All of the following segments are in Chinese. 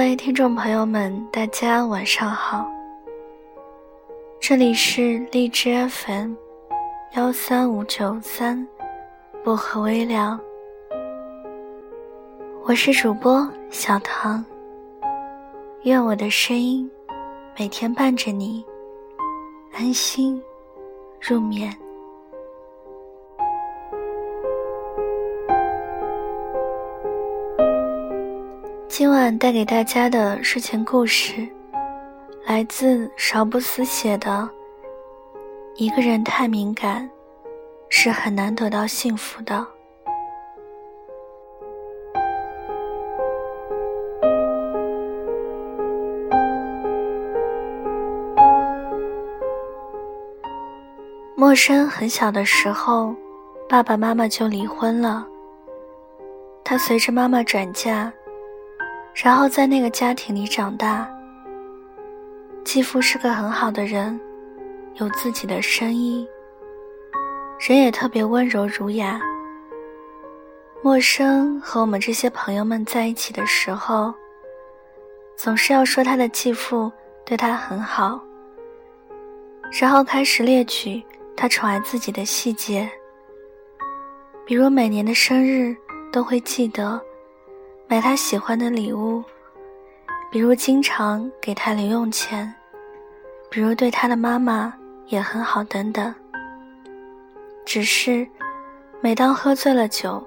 各位听众朋友们，大家晚上好。这里是荔枝 FM 幺三五九三薄荷微凉，我是主播小唐。愿我的声音每天伴着你安心入眠。今晚带给大家的睡前故事，来自邵布斯写的《一个人太敏感，是很难得到幸福的》。陌生很小的时候，爸爸妈妈就离婚了。他随着妈妈转嫁。然后在那个家庭里长大。继父是个很好的人，有自己的生意，人也特别温柔儒雅。陌生和我们这些朋友们在一起的时候，总是要说他的继父对他很好，然后开始列举他宠爱自己的细节，比如每年的生日都会记得。买他喜欢的礼物，比如经常给他零用钱，比如对他的妈妈也很好等等。只是，每当喝醉了酒，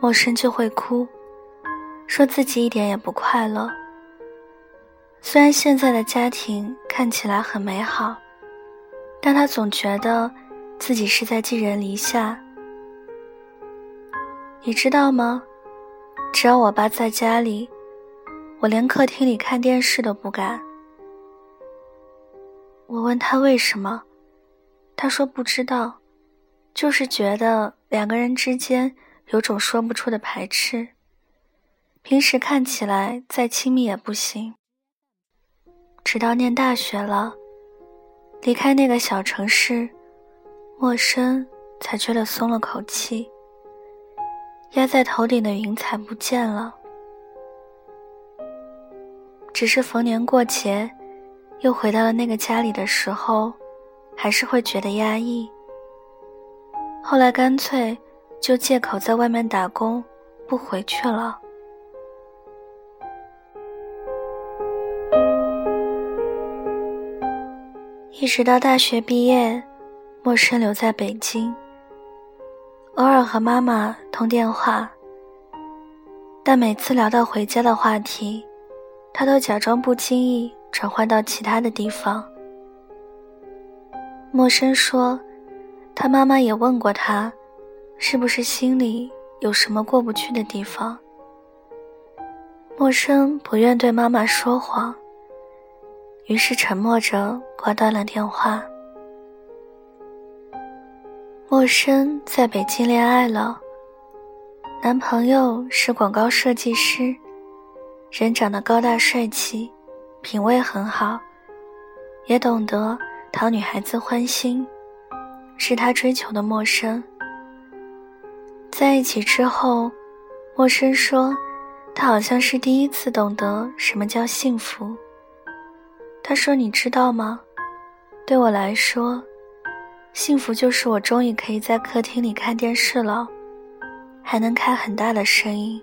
陌生就会哭，说自己一点也不快乐。虽然现在的家庭看起来很美好，但他总觉得自己是在寄人篱下。你知道吗？只要我爸在家里，我连客厅里看电视都不敢。我问他为什么，他说不知道，就是觉得两个人之间有种说不出的排斥。平时看起来再亲密也不行。直到念大学了，离开那个小城市，陌生，才觉得松了口气。压在头顶的云彩不见了，只是逢年过节，又回到了那个家里的时候，还是会觉得压抑。后来干脆就借口在外面打工，不回去了。一直到大学毕业，陌生留在北京。偶尔和妈妈通电话，但每次聊到回家的话题，他都假装不经意转换到其他的地方。陌生说，他妈妈也问过他，是不是心里有什么过不去的地方。陌生不愿对妈妈说谎，于是沉默着挂断了电话。陌生在北京恋爱了，男朋友是广告设计师，人长得高大帅气，品味很好，也懂得讨女孩子欢心，是他追求的陌生。在一起之后，陌生说，他好像是第一次懂得什么叫幸福。他说：“你知道吗？对我来说。”幸福就是我终于可以在客厅里看电视了，还能开很大的声音。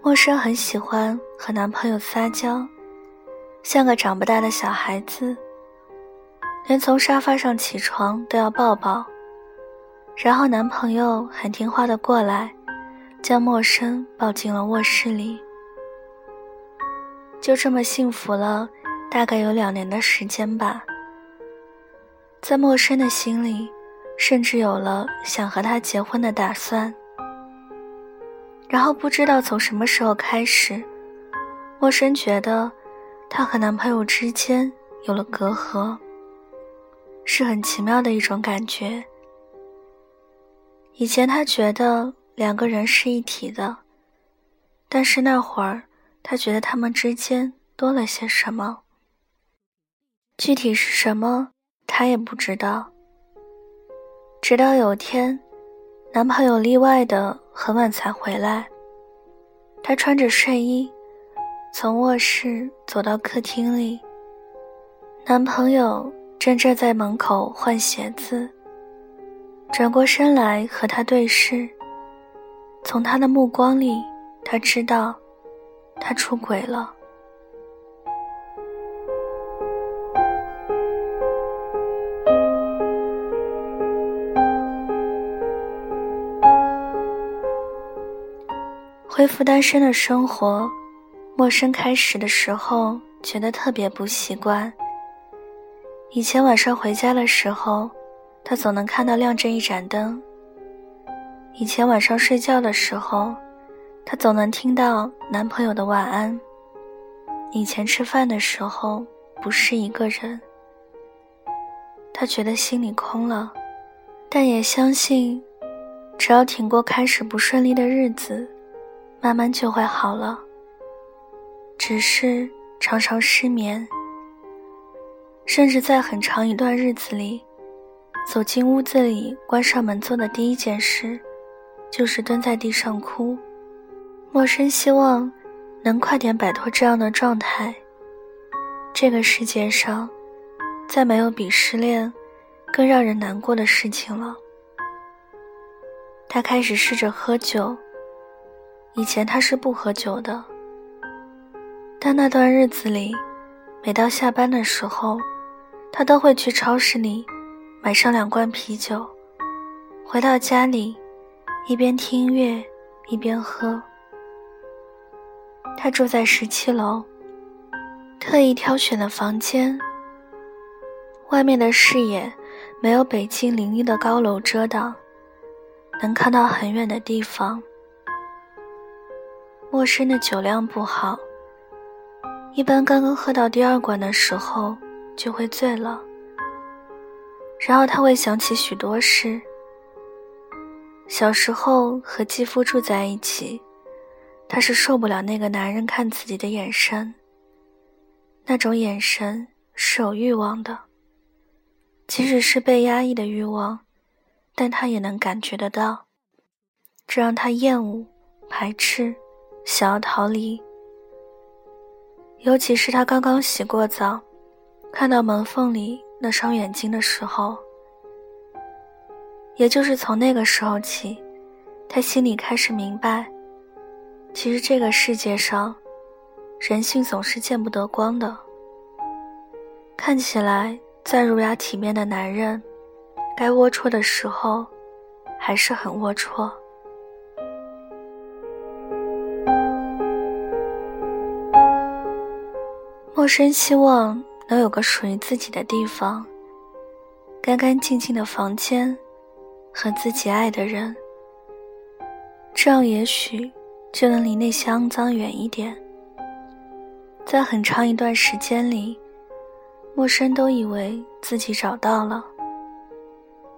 陌生很喜欢和男朋友撒娇，像个长不大的小孩子，连从沙发上起床都要抱抱。然后男朋友很听话的过来，将陌生抱进了卧室里。就这么幸福了，大概有两年的时间吧。在陌生的心里，甚至有了想和他结婚的打算。然后不知道从什么时候开始，陌生觉得她和男朋友之间有了隔阂，是很奇妙的一种感觉。以前她觉得两个人是一体的，但是那会儿她觉得他们之间多了些什么，具体是什么？她也不知道。直到有天，男朋友例外的很晚才回来，她穿着睡衣，从卧室走到客厅里。男朋友正站在门口换鞋子，转过身来和她对视。从他的目光里，她知道，他出轨了。恢复单身的生活，陌生开始的时候觉得特别不习惯。以前晚上回家的时候，他总能看到亮着一盏灯。以前晚上睡觉的时候，他总能听到男朋友的晚安。以前吃饭的时候不是一个人，他觉得心里空了，但也相信，只要挺过开始不顺利的日子。慢慢就会好了，只是常常失眠，甚至在很长一段日子里，走进屋子里关上门做的第一件事，就是蹲在地上哭。陌生希望能快点摆脱这样的状态。这个世界上，再没有比失恋更让人难过的事情了。他开始试着喝酒。以前他是不喝酒的，但那段日子里，每到下班的时候，他都会去超市里买上两罐啤酒，回到家里，一边听音乐一边喝。他住在十七楼，特意挑选的房间，外面的视野没有北京林立的高楼遮挡，能看到很远的地方。陌生的酒量不好，一般刚刚喝到第二罐的时候就会醉了。然后他会想起许多事。小时候和继父住在一起，他是受不了那个男人看自己的眼神。那种眼神是有欲望的，即使是被压抑的欲望，但他也能感觉得到，这让他厌恶、排斥。想要逃离，尤其是他刚刚洗过澡，看到门缝里那双眼睛的时候。也就是从那个时候起，他心里开始明白，其实这个世界上，人性总是见不得光的。看起来再儒雅体面的男人，该龌龊的时候，还是很龌龊。生希望能有个属于自己的地方，干干净净的房间，和自己爱的人。这样也许就能离那些肮脏远一点。在很长一段时间里，陌生都以为自己找到了，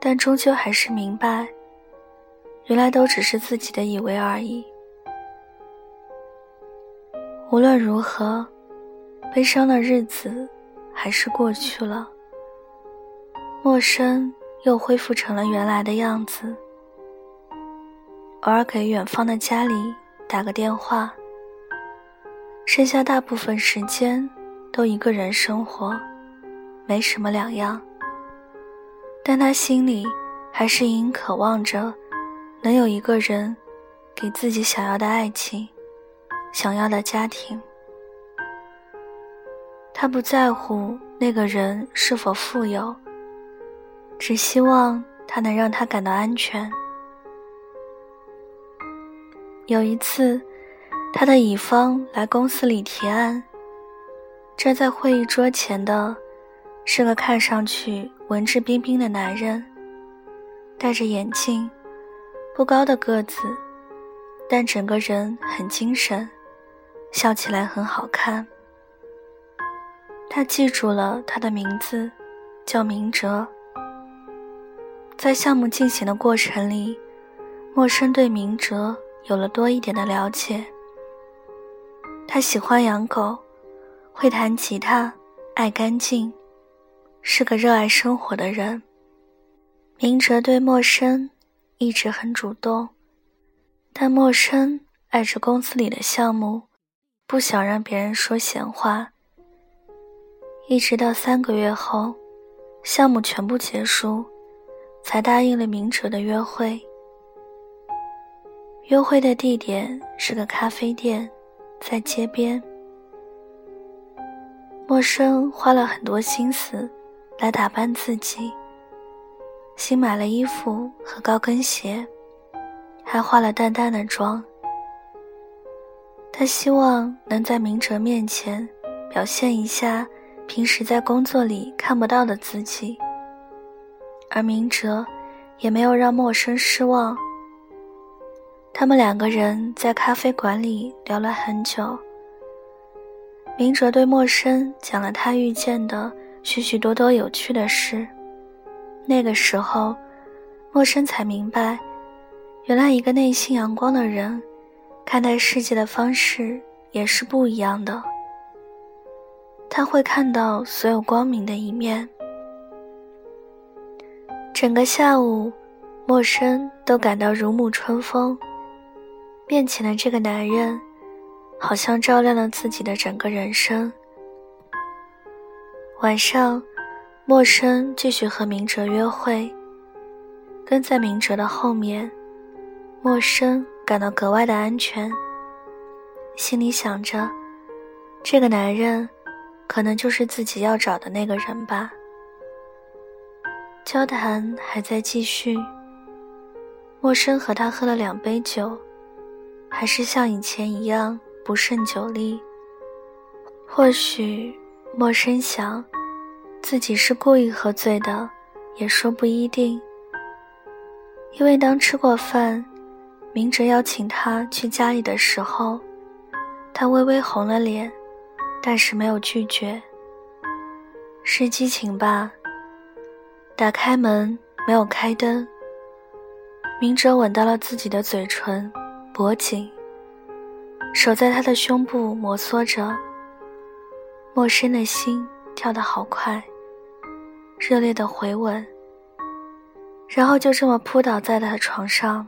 但终究还是明白，原来都只是自己的以为而已。无论如何。悲伤的日子还是过去了，陌生又恢复成了原来的样子。偶尔给远方的家里打个电话，剩下大部分时间都一个人生活，没什么两样。但他心里还是隐隐渴望着，能有一个人给自己想要的爱情，想要的家庭。他不在乎那个人是否富有，只希望他能让他感到安全。有一次，他的乙方来公司里提案，站在会议桌前的，是个看上去文质彬彬的男人，戴着眼镜，不高的个子，但整个人很精神，笑起来很好看。他记住了他的名字，叫明哲。在项目进行的过程里，陌生对明哲有了多一点的了解。他喜欢养狗，会弹吉他，爱干净，是个热爱生活的人。明哲对陌生一直很主动，但陌生爱着公司里的项目，不想让别人说闲话。一直到三个月后，项目全部结束，才答应了明哲的约会。约会的地点是个咖啡店，在街边。陌生花了很多心思来打扮自己，新买了衣服和高跟鞋，还化了淡淡的妆。他希望能在明哲面前表现一下平时在工作里看不到的自己，而明哲也没有让陌生失望。他们两个人在咖啡馆里聊了很久。明哲对陌生讲了他遇见的许许多多有趣的事。那个时候，陌生才明白，原来一个内心阳光的人，看待世界的方式也是不一样的。他会看到所有光明的一面。整个下午，陌生都感到如沐春风。面前的这个男人，好像照亮了自己的整个人生。晚上，陌生继续和明哲约会，跟在明哲的后面，陌生感到格外的安全，心里想着，这个男人，可能就是自己要找的那个人吧。交谈还在继续，陌生和他喝了两杯酒。还是像以前一样不胜酒力。或许陌生想，自己是故意喝醉的，也说不一定。因为当吃过饭，明哲邀请他去家里的时候，他微微红了脸，但是没有拒绝。是激情吧？打开门，没有开灯。明哲吻到了自己的嘴唇。脖颈，手在他的胸部摩挲着。陌生的心跳得好快，热烈的回吻，然后就这么扑倒在他的床上。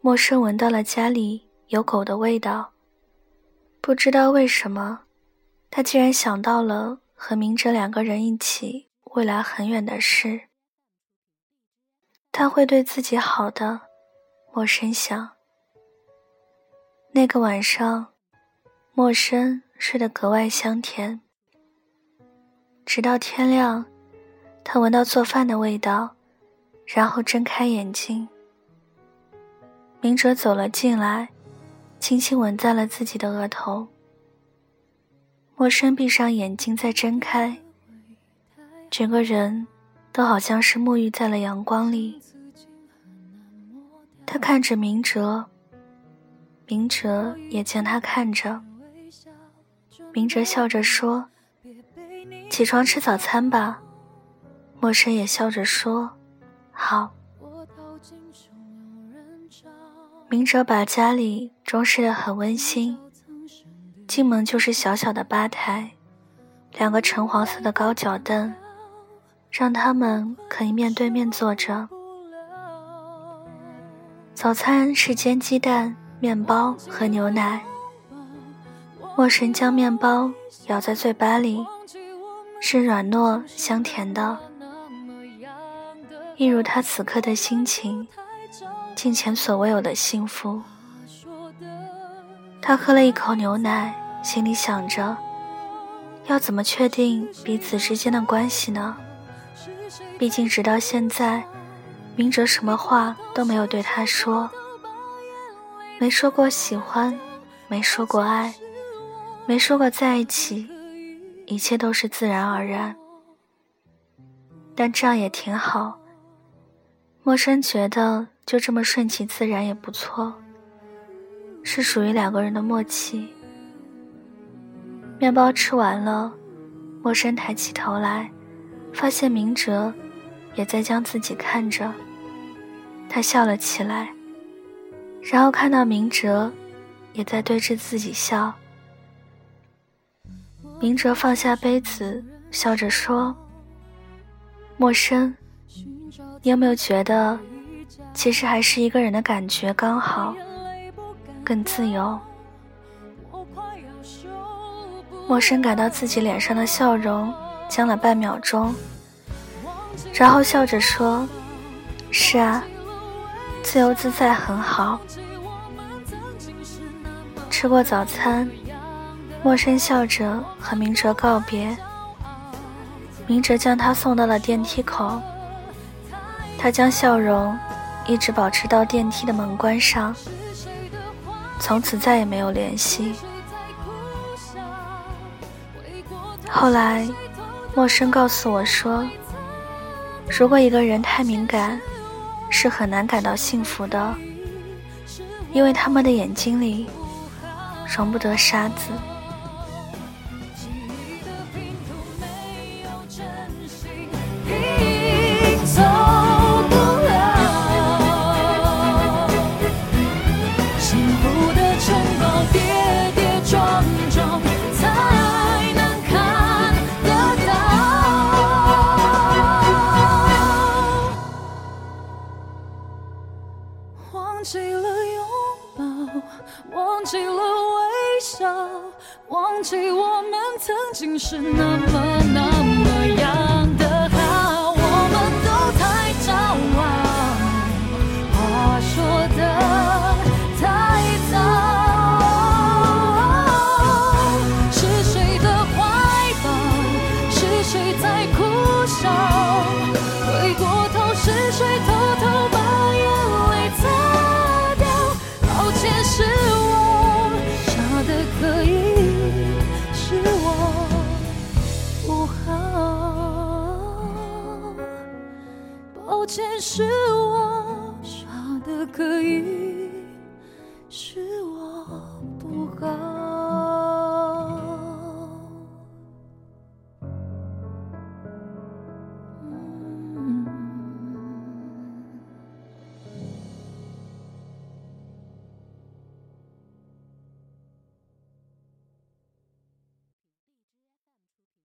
陌生闻到了家里有狗的味道，不知道为什么，他竟然想到了和明哲两个人一起未来很远的事。他会对自己好的，陌生想。那个晚上，陌生睡得格外香甜。直到天亮，他闻到做饭的味道，然后睁开眼睛。明哲走了进来，轻轻吻在了自己的额头。陌生闭上眼睛再睁开，整个人都好像是沐浴在了阳光里。他看着明哲。明哲也将他看着，明哲笑着说：“起床吃早餐吧。”陌生也笑着说：“好。”明哲把家里装饰得很温馨，进门就是小小的吧台，两个橙黄色的高脚凳，让他们可以面对面坐着。早餐是煎鸡蛋。面包和牛奶。陌生将面包咬在嘴巴里，是软糯香甜的，一如他此刻的心情，尽前所未有的幸福。他喝了一口牛奶，心里想着，要怎么确定彼此之间的关系呢？毕竟直到现在，明哲什么话都没有对他说。没说过喜欢，没说过爱，没说过在一起，一切都是自然而然。但这样也挺好。陌生觉得就这么顺其自然也不错，是属于两个人的默契。面包吃完了，陌生抬起头来，发现明哲也在将自己看着，他笑了起来。然后看到明哲，也在对着自己笑。明哲放下杯子，笑着说：“陌生，你有没有觉得，其实还是一个人的感觉刚好？更自由。陌生感到自己脸上的笑容僵了半秒钟，然后笑着说：“是啊，自由自在很好。”吃过早餐，陌生笑着和明哲告别。明哲将他送到了电梯口，他将笑容一直保持到电梯的门关上，从此再也没有联系。后来，陌生告诉我说，如果一个人太敏感，是很难感到幸福的，因为他们的眼睛里容不得沙子。忘记了微笑，忘记我们曾经是那么难。